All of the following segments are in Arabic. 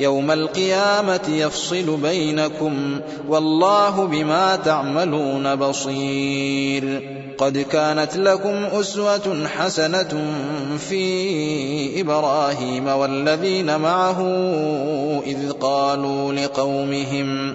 يوم القيامة يفصل بينكم والله بما تعملون بصير. قد كانت لكم أسوة حسنة في إبراهيم والذين معه إذ قالوا لقومهم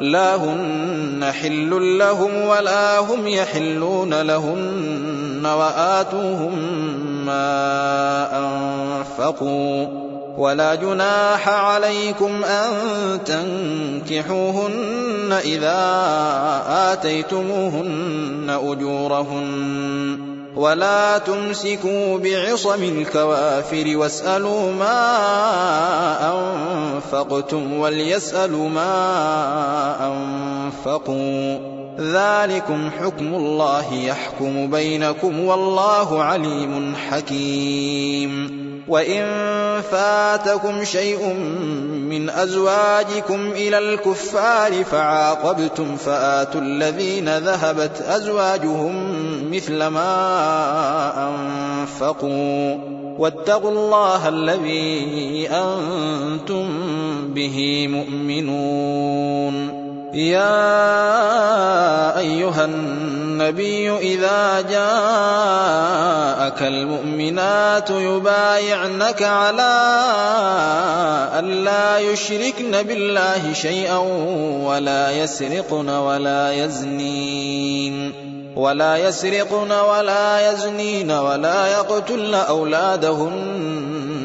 لا هن حل لهم ولا هم يحلون لهن وآتوهم ما أنفقوا. ولا جناح عليكم أن تنكحوهن إذا آتيتموهن أجورهن. ولا تمسكوا بعصم الكوافر واسألوا ما أنفقتم وليسألوا ما أنفقوا ذلكم حكم الله يحكم بينكم والله عليم حكيم. وإن فاتكم شيء من أزواجكم إلى الكفار فعاقبتم فآتوا الذين ذهبت أزواجهم مثل ما أنفقوا. واتقوا الله الذي أنتم به مؤمنون. يا أيها النبي إذا جاءك المؤمنات يبايعنك على أن لا يشركن بالله شيئا ولا يسرقن ولا يزنين ولا يسرقن ولا يزنين ولا يقتلن أولادهن